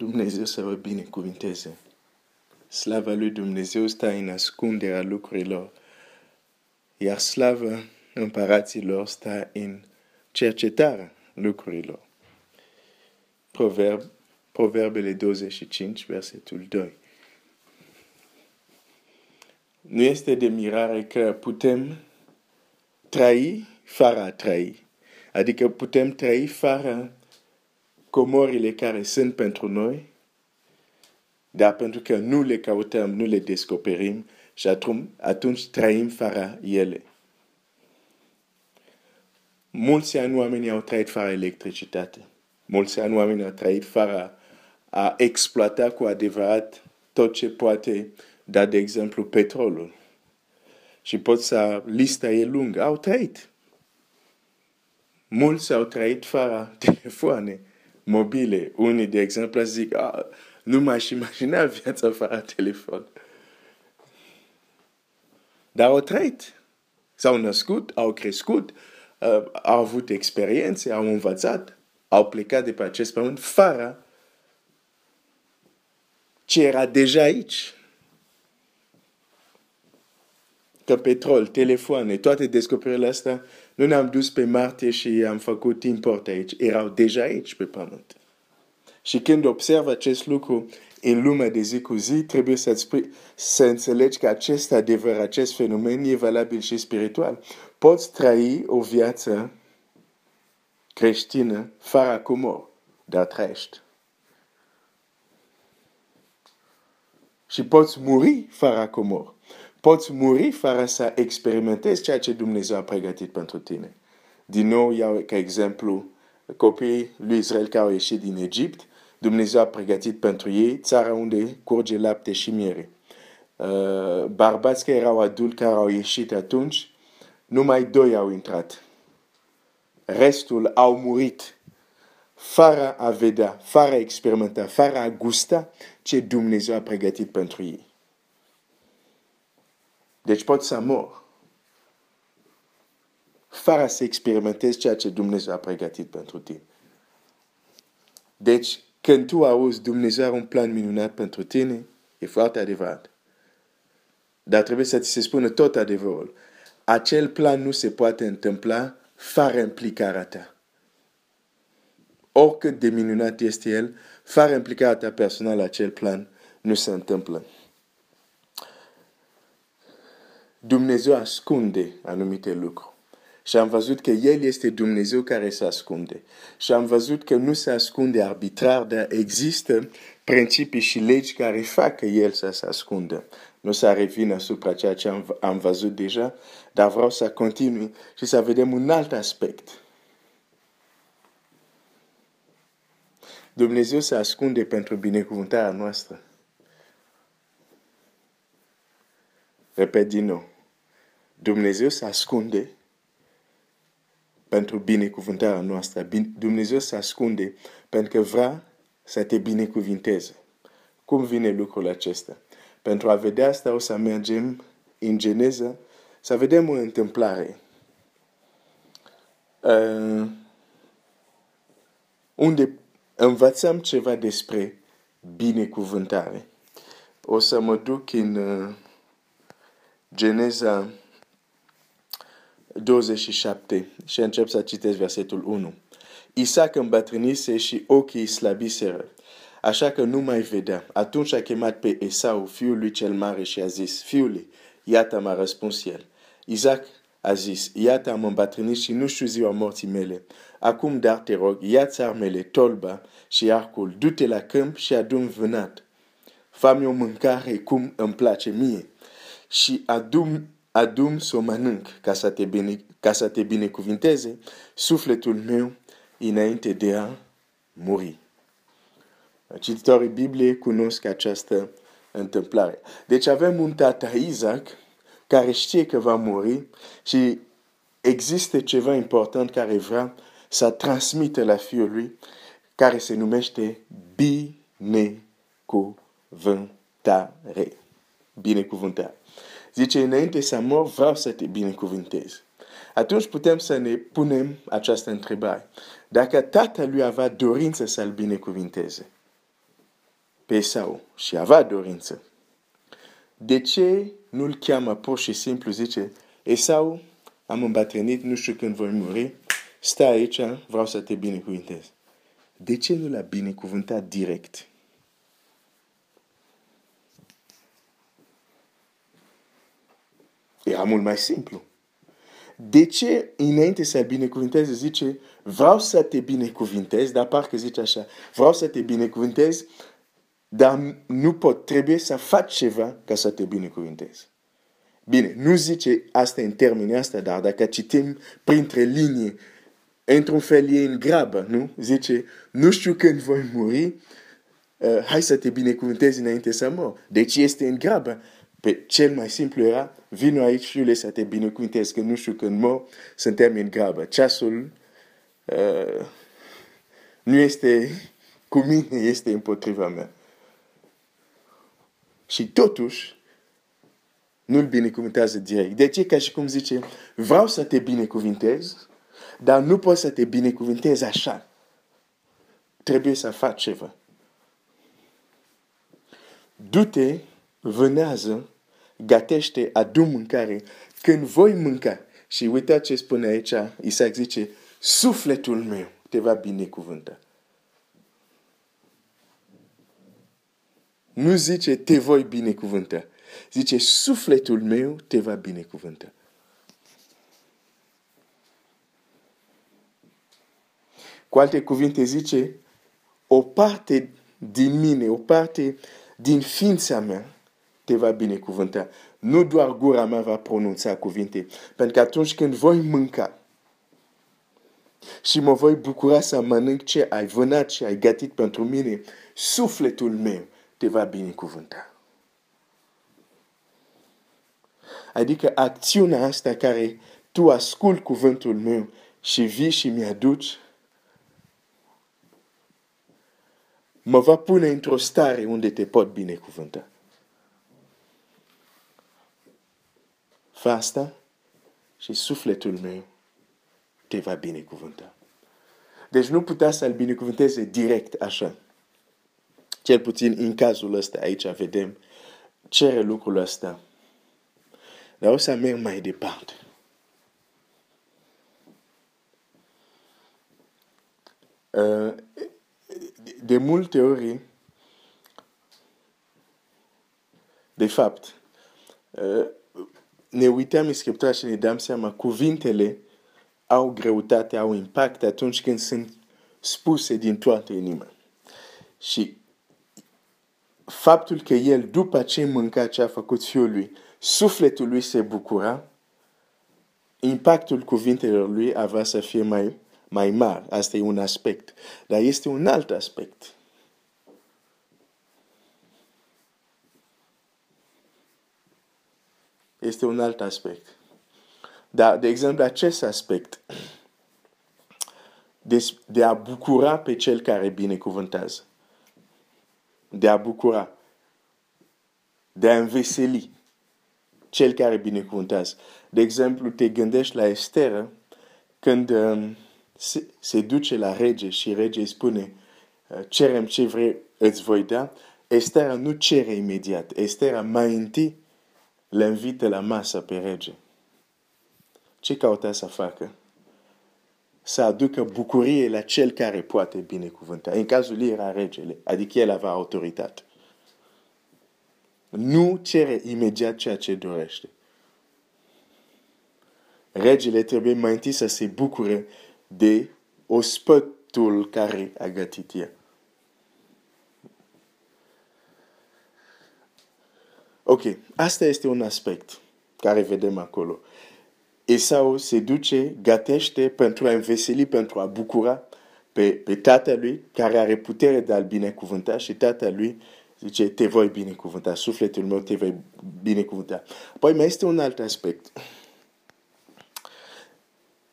Dumnezeu să vă binecuvinteze. Slava lui Dumnezeu stă în ascunderea lucrurilor, iar slava împăraților stă în cercetarea lucrurilor. Proverb, Proverbele 25, versetul 2. Nu este de mirare că putem trăi fără a trăi. Adică putem trăi fără comorile care sunt pentru noi, dar pentru că nu le căutăm, nu le descoperim și atunci, atunci trăim fără ele. Mulți ani oamenii au trăit fără electricitate. Mulți ani oamenii au trăit fără a exploata cu adevărat tot ce poate da, de exemplu, petrolul. Și pot să lista e lungă. Au trăit. Mulți au trăit fără telefoane mobile. Unii, de exemplu, zic, ah, nu m-aș imagina viața fără telefon. Dar au trăit. S-au născut, au crescut, uh, au avut experiențe, au învățat, au plecat de pe acest pământ fără ce era deja aici. Că petrol, telefoane, toate descoperirile astea, nu ne-am dus pe Marte și am făcut import aici. Erau deja aici pe pământ. Și când observ acest lucru în lumea de zi cu zi, trebuie să, să înțelegi că acest adevăr, acest fenomen e valabil și spiritual. Poți trăi o viață creștină fără comor, dar trăiești. Și poți muri fără comor. Poți muri fără să experimentezi ceea ce Dumnezeu a pregătit pentru tine. Din nou, iau ca exemplu copiii lui Israel care au ieșit din Egipt Dumnezeu a pregătit pentru ei țara unde curge lapte și miere. Uh, bărbați care erau adulți care au ieșit atunci, numai doi au intrat. Restul au murit fără a vedea, fără a experimenta, fără a gusta ce Dumnezeu a pregătit pentru ei. Deci pot să mor fără să experimentezi ceea ce Dumnezeu a pregătit pentru tine. Deci, când tu auzi Dumnezeu are un plan minunat pentru tine, e foarte adevărat. Dar trebuie să ți se spună tot adevărul. Acel plan nu se poate întâmpla fără implicarea ta. Oricât de minunat este el, fără implicarea ta personală, acel plan nu se întâmplă. Dumnezeu ascunde anumite lucruri. Și am văzut că El este Dumnezeu care se ascunde. Și am văzut că nu se ascunde arbitrar, dar există principii și legi care fac că El să se ascundă. Nu să revin asupra ceea ce am, am văzut deja, dar vreau să continui și să vedem un alt aspect. Dumnezeu se ascunde pentru binecuvântarea noastră. Repet din nou. Dumnezeu se ascunde pentru binecuvântarea noastră. Dumnezeu se ascunde pentru că vrea să te binecuvinteze. Cum vine lucrul acesta? Pentru a vedea asta o să mergem în Geneza să vedem o întâmplare. Uh, unde învățăm ceva despre binecuvântare. O să mă duc în uh, Geneza 27 și încep să citesc versetul 1. Isaac îmbătrânise și ochii slabiseră, așa că nu mai vedea. Atunci a chemat pe Esau, fiul lui cel mare, și a zis, Fiule, iată m-a răspuns el. Isaac a zis, iată am îmbătrânit și nu știu ziua morții mele. Acum, dar te rog, ia-ți țarmele, tolba și arcul, du-te la câmp și adun vânat. Fă-mi o mâncare cum îmi place mie și adum adum să o mănânc ca să te, bine, ca să te binecuvinteze sufletul meu înainte de a muri. Cititorii Bibliei cunosc această întâmplare. Deci avem un tată Isaac care știe că va muri și există ceva important care vrea să transmite la fiul lui care se numește binecuvântare. Binecuvântare. Zice, înainte să mor, vreau să te binecuvântez. Atunci putem să ne punem această întrebare. Dacă tatăl lui avea dorință să-l binecuvinteze, pe Esau și avea dorință. De ce nu-l cheamă pur și simplu, zice, Esau, am îmbătrânit, nu știu când voi muri, stai aici, vreau să te binecuvintez. De ce nu l-a binecuvântat direct? Era mult mai simplu. De ce înainte să binecuvinteze zice vreau să te binecuvintez, dar parcă zice așa, vreau să te binecuvintez, dar nu pot, trebuie să faci ceva ca să te binecuvintez. Bine, nu zice asta în termenii asta, dar dacă citim printre linii, într-un fel e în grabă, nu? Zice, nu știu când voi muri, uh, hai să te binecuvintez înainte să mor. Deci este în grabă. Pe cel mai simplu era, vino aici, fiule, să te binecuvintez, că nu știu când mor, suntem în grabă. Ceasul uh, nu este cu mine, este împotriva mea. Și totuși, nu-l binecuvântează direct. De ce? Ca și cum zice, vreau să te binecuvintez, dar nu pot să te binecuvintez așa. Trebuie să faci ceva. Du-te, vânează, gătește, adu mâncare. Când voi mânca, și uitați ce spune aici, Isaac zice, sufletul meu te va binecuvânta. Nu zice te voi binecuvânta. Zice sufletul meu te va binecuvânta. Cu alte cuvinte zice o parte din mine, o parte din ființa mea te va binecuvânta. Nu doar gura mea va pronunța cuvinte. Pentru că atunci când voi mânca și mă voi bucura să mănânc ce ai vânat și ai gătit pentru mine, sufletul meu te va binecuvânta. Adică acțiunea asta care tu ascult cuvântul meu și vii și mi-aduci, mă va pune într-o stare unde te pot binecuvânta. Fă asta și sufletul meu te va binecuvânta. Deci nu putea să-l binecuvânteze direct așa. Cel puțin în cazul ăsta, aici vedem, cere lucrul ăsta. Dar o să merg mai departe. Uh, de multe ori, de fapt, uh, ne uităm în Scriptura și ne dăm seama, cuvintele au greutate, au impact atunci când sunt spuse din toată inima. Și faptul că el, după ce mânca ce a făcut fiul lui, sufletul lui se bucura, impactul cuvintelor lui avea să fie mai, mai mare. Asta e un aspect. Dar este un alt aspect. Este un alt aspect. Dar, de exemplu, acest aspect de, de a bucura pe cel care binecuvântează de a bucura, de a înveseli cel care binecuvântează. De exemplu, te gândești la Esther când um, se, se duce la rege și rege îi spune uh, cerem ce vrei, îți voi da. Esther nu cere imediat. Esther mai întâi le invită la masă pe rege. Ce cauta să facă? să aducă bucurie la cel care poate binecuvânta. În cazul lui era regele, adică el avea autoritate. Nu cere imediat ceea ce dorește. Regele trebuie mai întâi să se bucure de ospătul care a gătit el. Ok, asta este un aspect care vedem acolo. Esau se duce, gătește pentru a înveseli, pentru a bucura pe, pe tatălui care are putere de a-l binecuvânta și tatălui zice, te voi binecuvânta, sufletul meu te voi binecuvânta. Păi mai este un alt aspect.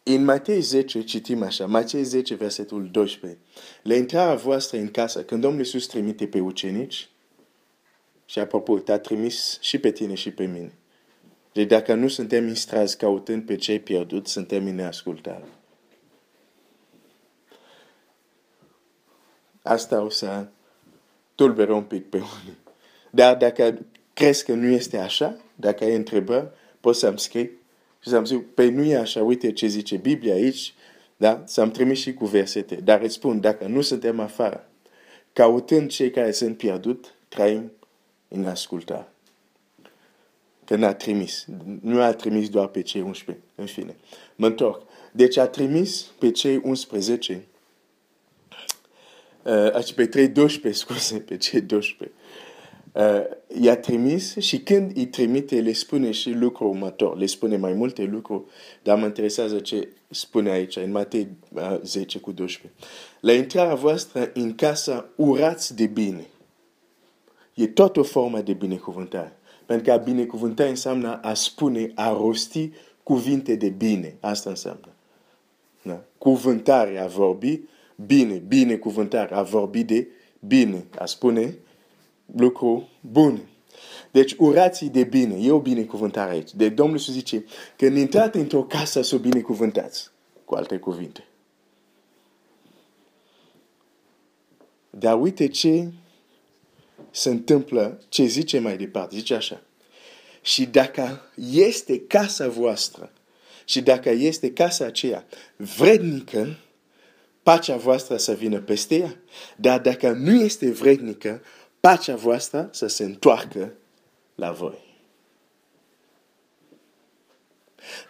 În Matei 10 citim așa, Matei 10 versetul 12. La intrarea voastră în casă, când Domnul Iisus trimite pe ucenici, și apropo, te-a trimis și pe tine și pe mine. Deci dacă nu suntem în straz căutând pe cei pierdut, suntem în neascultare. Asta o să tulbere un pic pe unii. Dar dacă crezi că nu este așa, dacă ai întrebări, poți să-mi scrii și să-mi zic, păi nu e așa, uite ce zice Biblia aici, da? Să-mi trimis și cu versete. Dar îți spun, dacă nu suntem afară, căutând cei care sunt pierdut, trăim în ascultare. Că n-a trimis. Nu a trimis doar pe cei 11. În fine. Mă întorc. Deci a trimis pe cei 11. Uh, pe cei 12, scuze, pe cei 12 uh, i-a trimis și când îi trimite le spune și lucrul următor, le spune mai multe lucruri, dar mă interesează ce spune aici, în Matei uh, 10 cu 12. La intrarea voastră în casa urați de bine. E tot o formă de binecuvântare. Pentru că a binecuvânta înseamnă a spune, a rosti cuvinte de bine. Asta înseamnă. Da? Cuvântare, a vorbi bine, binecuvântare, a vorbi de bine, a spune lucru bun. Deci urații de bine, e o binecuvântare aici. De Domnul Iisus zice, când intrați într-o casă să o binecuvântați, cu alte cuvinte. Dar uite ce se întâmplă, ce zice mai departe, zice așa. Și dacă este casa voastră, și dacă este casa aceea vrednică, pacea voastră să vină peste ea. Dar dacă nu este vrednică, pacea voastră să se întoarcă la voi.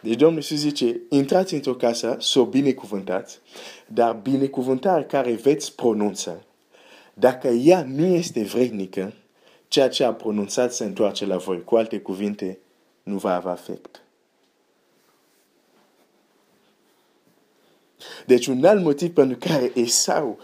Deci Domnul Iisus zice, intrați într-o casă, să o binecuvântați, dar binecuvântarea care veți pronunța, dacă ea nu este vrednică, ceea ce a pronunțat se întoarce la voi. Cu alte cuvinte, nu va avea efect. Deci un alt motiv pentru care Esau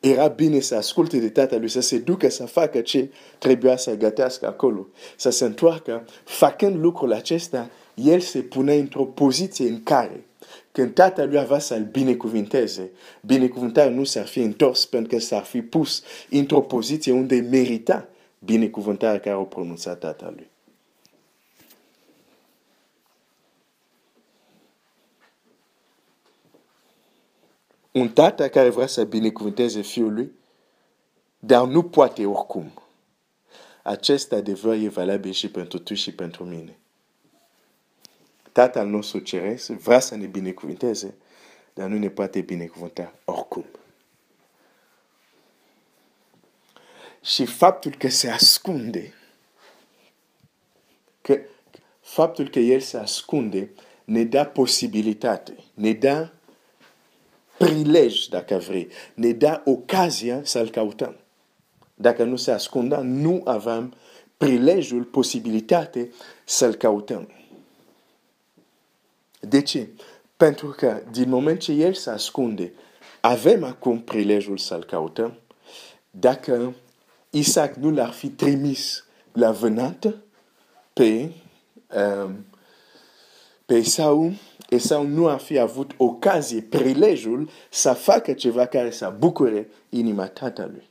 era bine să asculte de tatălui, să se ducă să facă ce trebuia să gătească acolo, să se întoarcă. Făcând lucrul acesta, el se pune într-o poziție în care, când tatălui avea să-l binecuvinteze, binecuvântarea nu s-ar fi întors pentru că s-ar fi pus într-o poziție unde merita binecuvântarea care o pronunțat tatălui. un tată care vrea să binecuvânteze fiul lui, dar nu poate oricum. Acest adevăr e valabil și pentru tu și pentru mine. Tatăl nostru ceresc vrea să ne binecuvânteze, dar nu ne poate binecuvânta oricum. Și faptul că se ascunde, că faptul că El se ascunde, ne dă posibilitate, ne dă prilej, dacă vrei, ne dă ocazia să-l căutăm. Dacă nu se ascundea, nu aveam prilejul, posibilitate să-l căutăm. De ce? Pentru că din moment ce el se ascunde, avem acum prilejul să-l căutăm. Dacă Isaac nu l-ar fi trimis la vânată pe, um, pe Esau, Esau nu ar fi avut ocazie, prilejul să facă ceva care să bucure inima tatălui.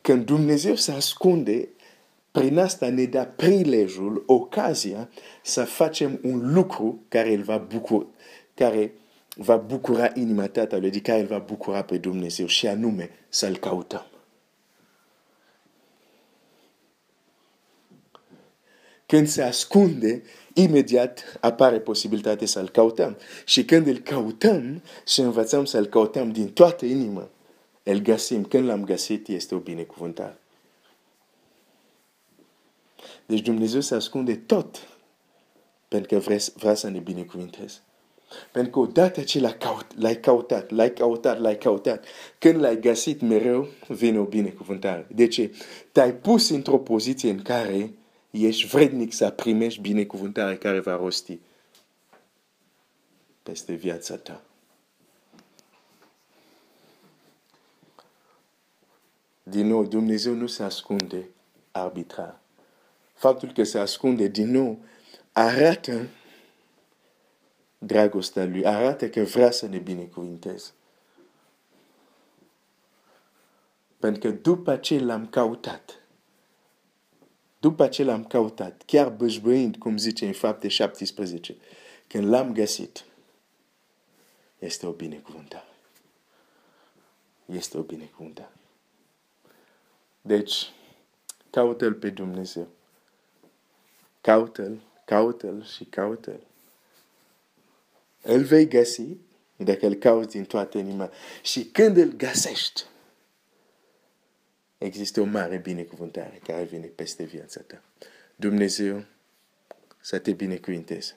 Când Dumnezeu se ascunde, prin asta ne dă prilejul, ocazia să facem un lucru care îl va bucura, care va bucura inima tatălui, de care îl va bucura pe Dumnezeu și anume să-l căutăm. Când se ascunde, imediat apare posibilitatea să-L căutăm. Și când îl căutăm și învățăm să-L căutăm din toată inima, îl găsim. Când l-am găsit, este o binecuvântare. Deci Dumnezeu se ascunde tot pentru că vrea, vrea să ne binecuvânteze. Pentru că odată ce l-ai căutat, căutat, l-ai căutat, l-ai căutat, când l-ai găsit mereu, vine o binecuvântare. De ce? Te-ai pus într-o poziție în care ești vrednic să primești binecuvântarea care va rosti peste viața ta. Din nou, Dumnezeu nu se ascunde arbitrar. Faptul că se ascunde din nou arată dragostea lui, arată că vrea să ne binecuvinteze. Pentru că după ce l-am căutat, după ce l-am căutat, chiar bășbăind, cum zice în fapte 17, când l-am găsit, este o binecuvântare. Este o binecuvântare. Deci, caută-L pe Dumnezeu. Caută-L, caută-L și caută-L. Îl vei găsi dacă îl cauți din toată inima. Și când îl găsești, există o mare binecuvântare care vine peste viața ta. Dumnezeu să te binecuvinteze.